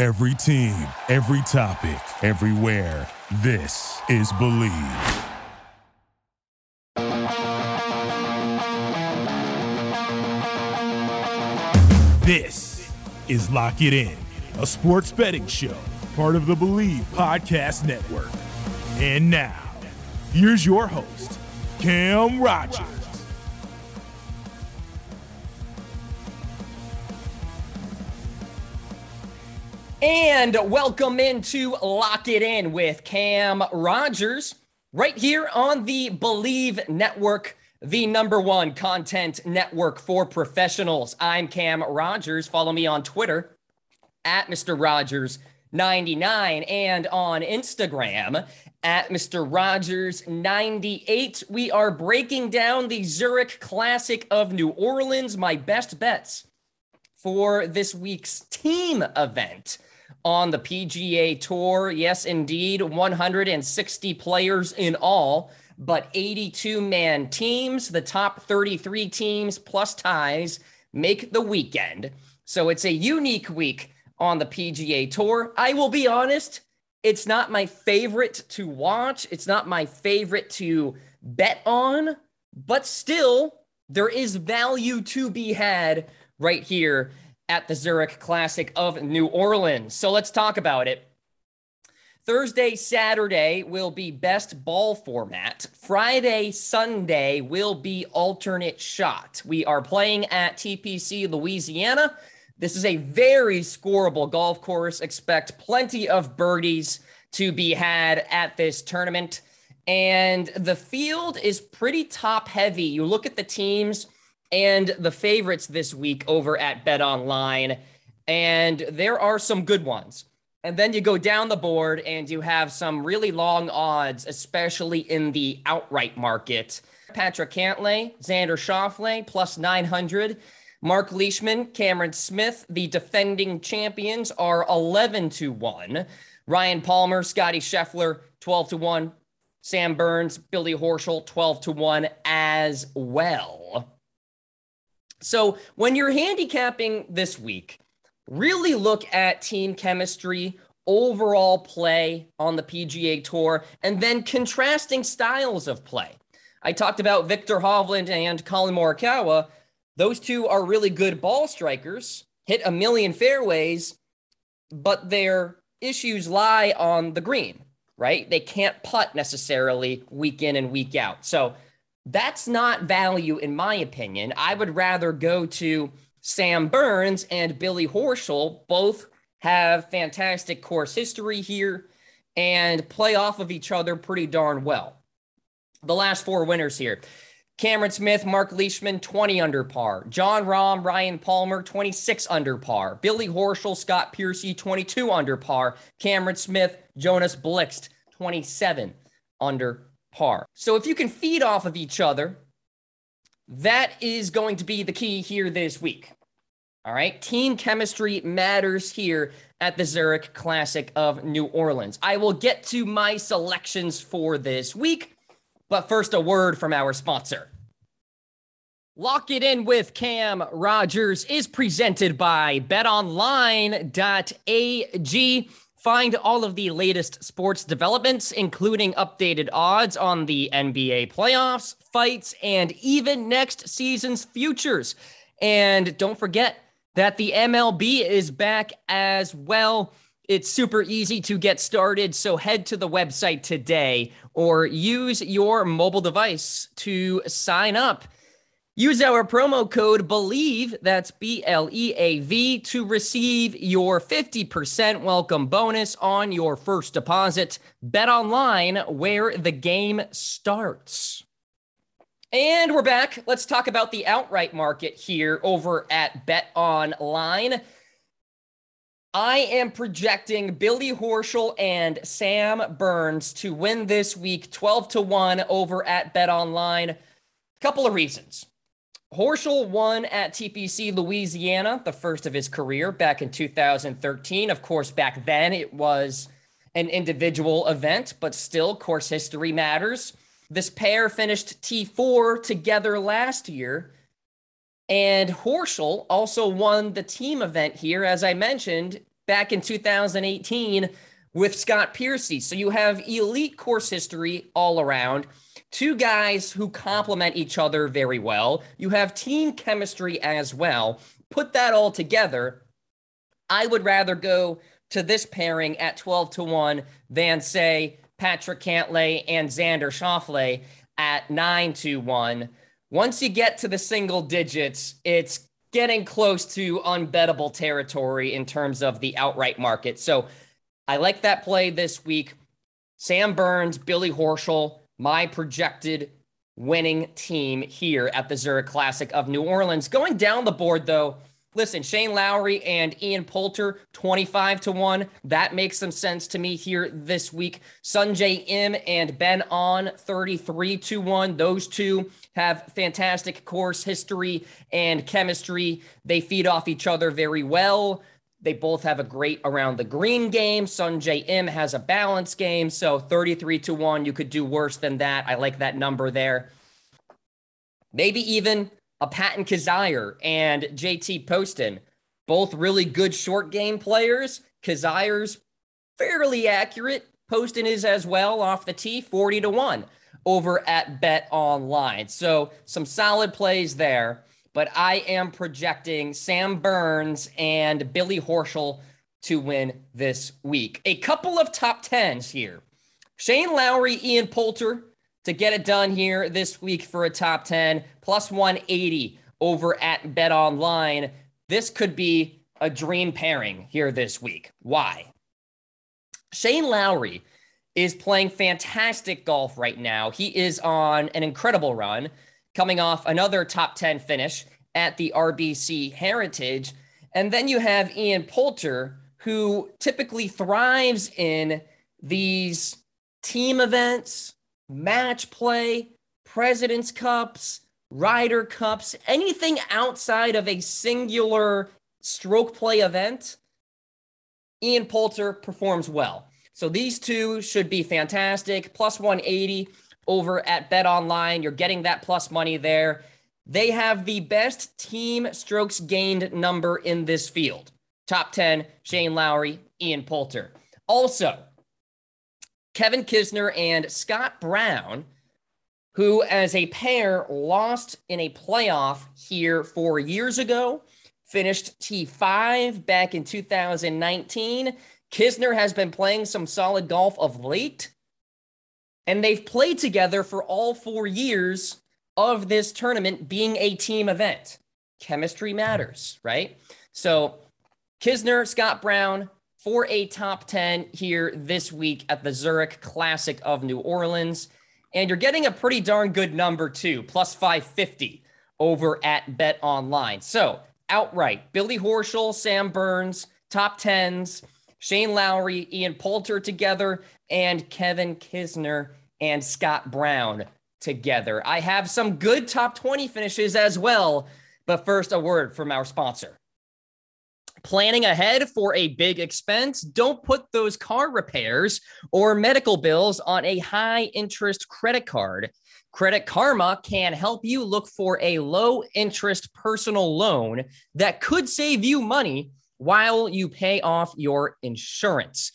Every team, every topic, everywhere. This is Bleav. This is Lock It In, a sports betting show, part of the Bleav Podcast Network. And now, here's your host, Cam Rogers. And welcome into Lock It In with Cam Rogers, right here on the Bleav Network, the number one content network for professionals. I'm Cam Rogers. Follow me on Twitter at Mr. Rogers99 and on Instagram at Mr. Rogers98. We are breaking down the Zurich Classic of New Orleans, my best bets for this week's team event on the PGA Tour. Yes, indeed, 160 players in all, but 82 man teams. The top 33 teams plus ties make the weekend. So it's a unique week on the PGA Tour. I will be honest, it's not my favorite to watch, it's not my favorite to bet on, but still, there is value to be had right here at the Zurich Classic of New Orleans. So let's talk about it. Thursday, Saturday will be best ball format. Friday, Sunday will be alternate shot. We are playing at TPC Louisiana. This is a very scoreable golf course. Expect plenty of birdies to be had at this tournament. And the field is pretty top heavy. You look at the teams and the favorites this week over at Bet Online, and there are some good ones. And then you go down the board and you have some really long odds, especially in the outright market. Patrick Cantlay, Xander Schauffele, plus 900. Mark Leishman, Cameron Smith, the defending champions, are 11 to 1. Ryan Palmer, Scottie Scheffler, 12 to 1. Sam Burns, Billy Horschel, 12 to 1 as well. So when you're handicapping this week, really look at team chemistry, overall play on the PGA Tour, and then contrasting styles of play. I talked about Viktor Hovland and Collin Morikawa. Those two are really good ball strikers, hit a million fairways, but their issues lie on the green, right? They can't putt necessarily week in and week out. So that's not value, in my opinion. I would rather go to Sam Burns and Billy Horschel. Both have fantastic course history here and play off of each other pretty darn well. The last four winners here. Cameron Smith, Mark Leishman, 20 under par. Jon Rahm, Ryan Palmer, 26 under par. Billy Horschel, Scott Piercy, 22 under par. Cameron Smith, Jonas Blixt, 27 under par. So if you can feed off of each other, that is going to be the key here this week. All right. Team chemistry matters here at the Zurich Classic of New Orleans. I will get to my selections for this week, but first, a word from our sponsor. Lock it in with Cam Rogers is presented by betonline.ag. Find all of the latest sports developments, including updated odds on the NBA playoffs, fights, and even next season's futures. And don't forget that the MLB is back as well. It's super easy to get started, so head to the website today or use your mobile device to sign up. Use our promo code BLEAV, that's B L E A V, to receive your 50% welcome bonus on your first deposit. Bet online where the game starts. And we're back. Let's talk about the outright market here over at Bet Online. I am projecting Billy Horschel and Sam Burns to win this week 12 to 1 over at Bet Online. A couple of reasons. Horschel won at TPC Louisiana, the first of his career back in 2013. Of course, back then it was an individual event, but still, course history matters. This pair finished T4 together last year. And Horschel also won the team event here, as I mentioned, back in 2018 with Scott Piercy. So you have elite course history all around, two guys who complement each other very well. You have team chemistry as well. Put that all together. I would rather go to this pairing at 12 to 1 than, say, Patrick Cantlay and Xander Schauffele at 9 to 1 once you get to the single digits, it's getting close to unbettable territory in terms of the outright market. So I like that play this week. Sam Burns, Billy Horschel, my projected winning team here at the Zurich Classic of New Orleans. Going down the board, though, Listen, Shane Lowry and Ian Poulter, 25 to 1. That makes some sense to me here this week. Sungjae Im and Ben An, 33 to 1. Those two have fantastic course history and chemistry. They feed off each other very well. They both have a great around the green game. Sungjae Im has a balance game. So 33 to 1. You could do worse than that. I like that number there. Maybe even a Patton Kizzire and JT Poston, both really good short game players. Kizzire's fairly accurate. Poston is as well off the tee, 40 to 1 over at Bet Online. So some solid plays there. But I am projecting Sam Burns and Billy Horschel to win this week. A couple of top tens here. Shane Lowry, Ian Poulter, to get it done here this week for a top 10, plus 180 over at Bet Online. This could be a dream pairing here this week. Why? Shane Lowry is playing fantastic golf right now. He is on an incredible run, coming off another top 10 finish at the RBC Heritage. And then you have Ian Poulter, who typically thrives in these team events, match play, President's Cups, Ryder Cups, anything outside of a singular stroke play event, Ian Poulter performs well. So these two should be fantastic. Plus 180 over at Bet Online. You're getting that plus money there. They have the best team strokes gained number in this field. Top 10, Shane Lowry, Ian Poulter. Also, Kevin Kisner and Scott Brown, who, as a pair, lost in a playoff here four years ago, finished T5 back in 2019. Kisner has been playing some solid golf of late, and they've played together for all four years of this tournament being a team event. Chemistry matters, right? So, Kisner, Scott Brown, for a top 10 here this week at the Zurich Classic of New Orleans. And you're getting a pretty darn good number too, plus 550 over at Bet Online. So outright, Billy Horschel, Sam Burns, top 10s, Shane Lowry, Ian Poulter together, and Kevin Kisner and Scott Brown together. I have some good top 20 finishes as well. But first, a word from our sponsor. Planning ahead for a big expense, don't put those car repairs or medical bills on a high interest credit card. Credit Karma can help you look for a low interest personal loan that could save you money while you pay off your insurance.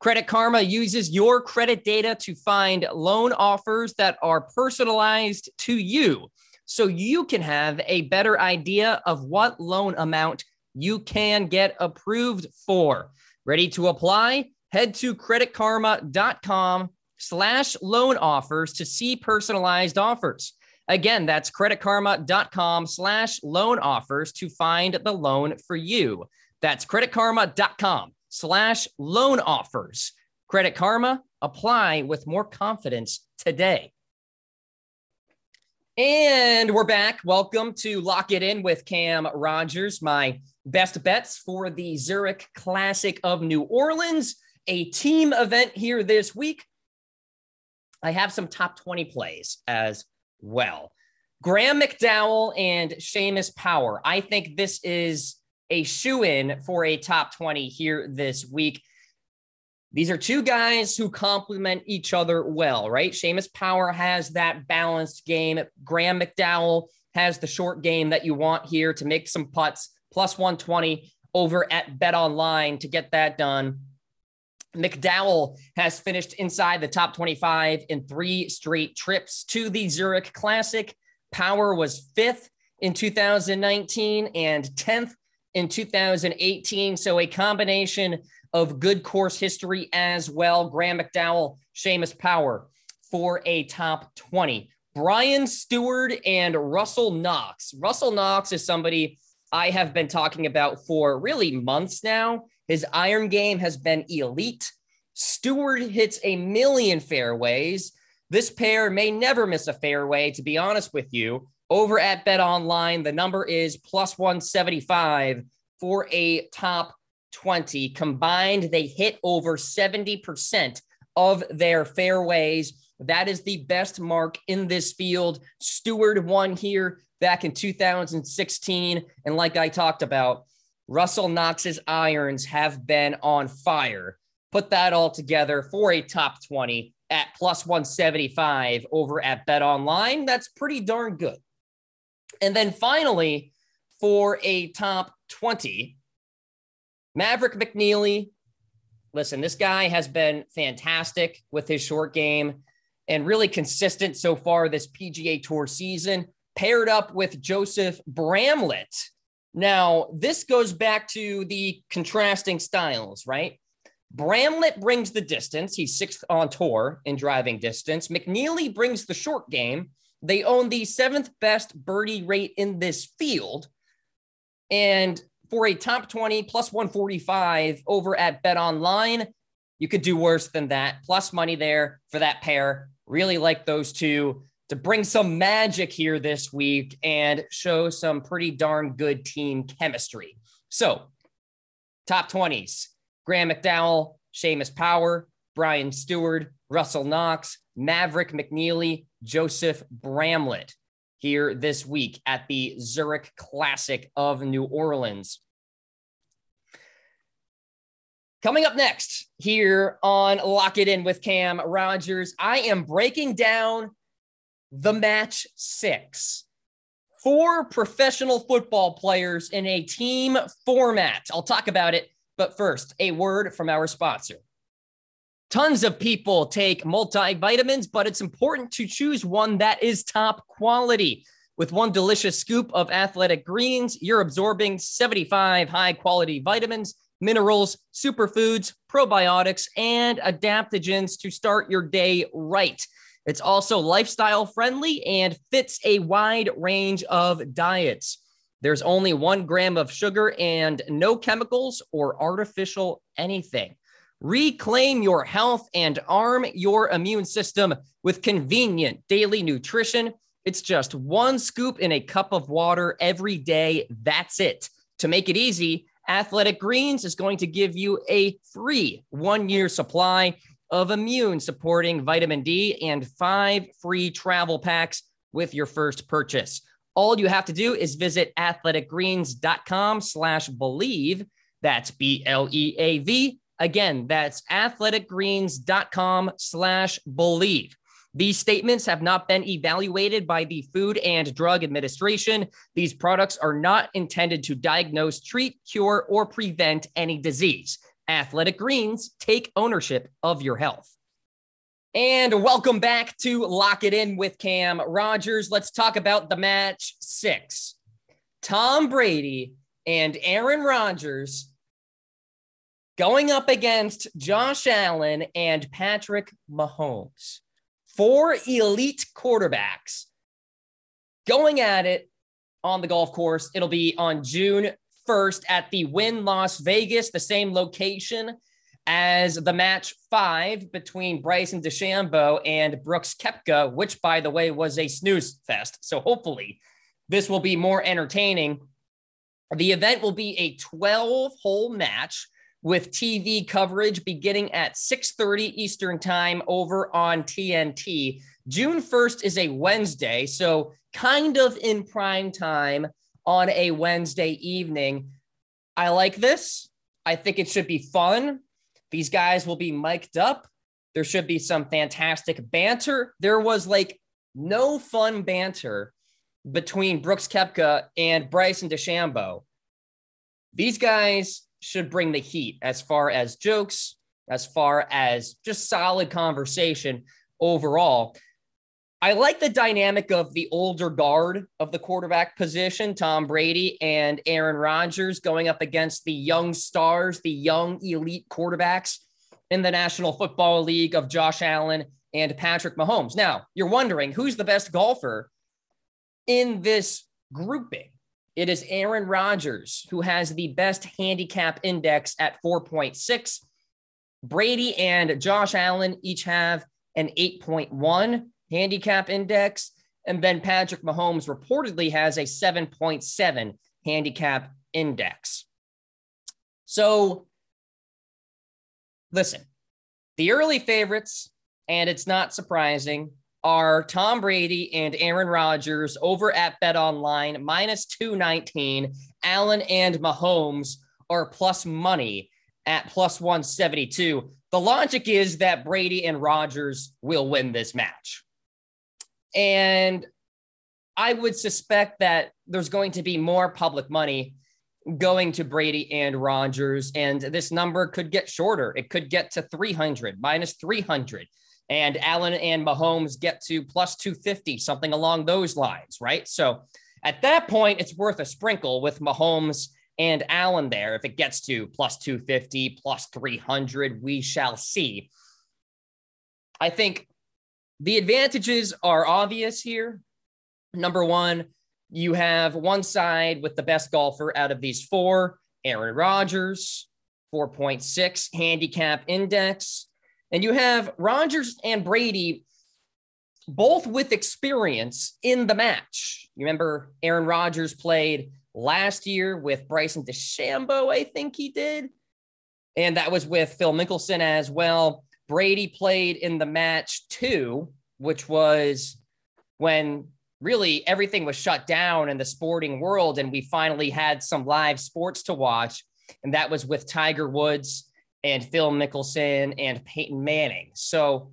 Credit Karma uses your credit data to find loan offers that are personalized to you so you can have a better idea of what loan amount you can get approved for. Ready to apply? Head to creditkarma.com slash loan offers to see personalized offers. Again, that's creditkarma.com slash loan offers to find the loan for you. That's creditkarma.com slash loan offers. Credit Karma, apply with more confidence today. And we're back. Welcome to Lock It In with Cam Rogers, my best bets for the Zurich Classic of New Orleans, a team event here this week. I have some top 20 plays as well. Graham McDowell and Seamus Power. I think this is a shoe in for a top 20 here this week. These are two guys who complement each other well, right? Seamus Power has that balanced game. Graham McDowell has the short game that you want here to make some putts, plus 120 over at Bet Online to get that done. McDowell has finished inside the top 25 in three straight trips to the Zurich Classic. Power was fifth in 2019 and 10th in 2018. So a combination of good course history as well. Graham McDowell, Seamus Power for a top 20. Brian Stuard and Russell Knox. Russell Knox is somebody I have been talking about for really months now. His iron game has been elite. Stuard hits a million fairways. This pair may never miss a fairway, to be honest with you. Over at Bet Online, the number is plus 175 for a top 20. Combined, they hit over 70% of their fairways. That is the best mark in this field. Stuard won here back in 2016. And like I talked about, Russell Knox's irons have been on fire. Put that all together for a top 20 at plus 175 over at Bet Online. That's pretty darn good. And then finally, for a top 20, Maverick McNealy. Listen, this guy has been fantastic with his short game and really consistent so far this PGA Tour season, paired up with Joseph Bramlett. Now, this goes back to the contrasting styles, right? Bramlett brings the distance. He's sixth on tour in driving distance. McNealy brings the short game. They own the seventh best birdie rate in this field. And for a top 20 plus 145 over at Bet Online, you could do worse than that. Plus money there for that pair. Really like those two to bring some magic here this week and show some pretty darn good team chemistry. So, top 20s Graham McDowell, Seamus Power, Brian Stuard, Russell Knox, Maverick McNealy, Joseph Bramlett here this week at the Zurich Classic of New Orleans. Coming up next here on Lock It In with Cam Rogers, I am breaking down the match six. Four professional football players in a team format. I'll talk about it, but first, a word from our sponsor. Tons of people take multivitamins, but it's important to choose one that is top quality. With one delicious scoop of athletic greens, you're absorbing 75 high quality vitamins minerals, superfoods, probiotics, and adaptogens to start your day right. It's also lifestyle friendly and fits a wide range of diets. There's only one gram of sugar and no chemicals or artificial anything. Reclaim your health and arm your immune system with convenient daily nutrition. It's just one scoop in a cup of water every day. That's it. To make it easy, Athletic Greens is going to give you a free one year supply of immune supporting vitamin D and five free travel packs with your first purchase. All you have to do is visit athleticgreens.com slash bleav. That's B L E A V. Again, that's athleticgreens.com slash bleav. These statements have not been evaluated by the Food and Drug Administration. These products are not intended to diagnose, treat, cure, or prevent any disease. Athletic Greens take ownership of your health. And welcome back to Lock It In with Cam Rogers. Let's talk about the match six. Tom Brady and Aaron Rodgers going up against Josh Allen and Patrick Mahomes four elite quarterbacks going at it on the golf course. It'll be on June 1st at the Wynn Las Vegas, the same location as the match five between Bryson DeChambeau and Brooks Koepka, which, by the way, was a snooze fest. So hopefully this will be more entertaining The event will be a 12 hole match with TV coverage beginning at 6:30 Eastern Time over on TNT. June 1st is a Wednesday, so kind of in prime time on a Wednesday evening. I like this. I think it should be fun. These guys will be mic'd up. There should be some fantastic banter. There was like no fun banter between Brooks Koepka and Bryson DeChambeau. These guys should bring the heat as far as jokes, as far as just solid conversation overall. I like the dynamic of the older guard of the quarterback position, Tom Brady and Aaron Rodgers, going up against the young stars, the young elite quarterbacks in the National Football League of Josh Allen and Patrick Mahomes. Now, you're wondering who's the best golfer in this grouping? It is Aaron Rodgers, who has the best handicap index at 4.6. Brady and Josh Allen each have an 8.1 handicap index. And then Patrick Mahomes reportedly has a 7.7 handicap index. So, listen, the early favorites, and it's not surprising, are Tom Brady and Aaron Rodgers over at Bet Online, minus 219. Allen and Mahomes are plus money at plus 172. The logic is that Brady and Rodgers will win this match. And I would suspect that there's going to be more public money going to Brady and Rodgers, and this number could get shorter. It could get to 300, minus 300. And Allen and Mahomes get to plus 250, something along those lines, right? So at that point, it's worth a sprinkle with Mahomes and Allen there. If it gets to plus 250, plus 300, we shall see. I think the advantages are obvious here. Number one, you have one side with the best golfer out of these four, Aaron Rodgers, 4.6 handicap index. And you have Rodgers and Brady both with experience in the match. You remember Aaron Rodgers played last year with Bryson DeChambeau, I think he did. And that was with Phil Mickelson as well. Brady played in the match too, which was when really everything was shut down in the sporting world and we finally had some live sports to watch. And that was with Tiger Woods and Phil Mickelson and Peyton Manning. So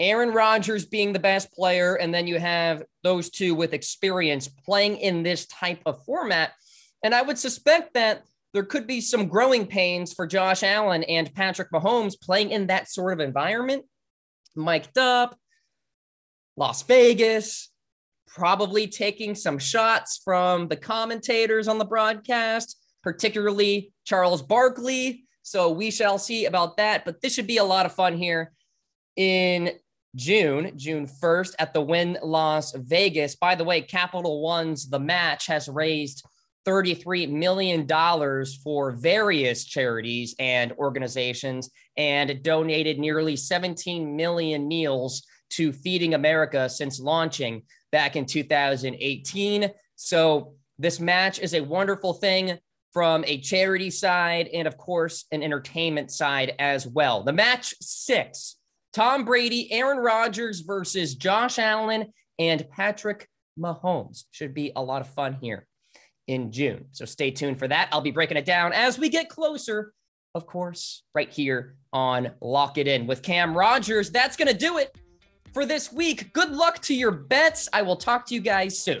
Aaron Rodgers being the best player, and then you have those two with experience playing in this type of format. And I would suspect that there could be some growing pains for Josh Allen and Patrick Mahomes playing in that sort of environment, mic'd up, Las Vegas, probably taking some shots from the commentators on the broadcast, particularly Charles Barkley. So we shall see about that. But this should be a lot of fun here in June, June 1st at the Wynn Las Vegas. By the way, Capital One's The Match has raised $33 million for various charities and organizations and donated nearly 17 million meals to Feeding America since launching back in 2018. So, this match is a wonderful thing from a charity side and, of course, an entertainment side as well. The match six Tom Brady, Aaron Rodgers versus Josh Allen and Patrick Mahomes. Should be a lot of fun here in June. So stay tuned for that. I'll be breaking it down as we get closer, of course, right here on Lock It In with Cam Rogers. That's going to do it for this week. Good luck to your bets. I will talk to you guys soon.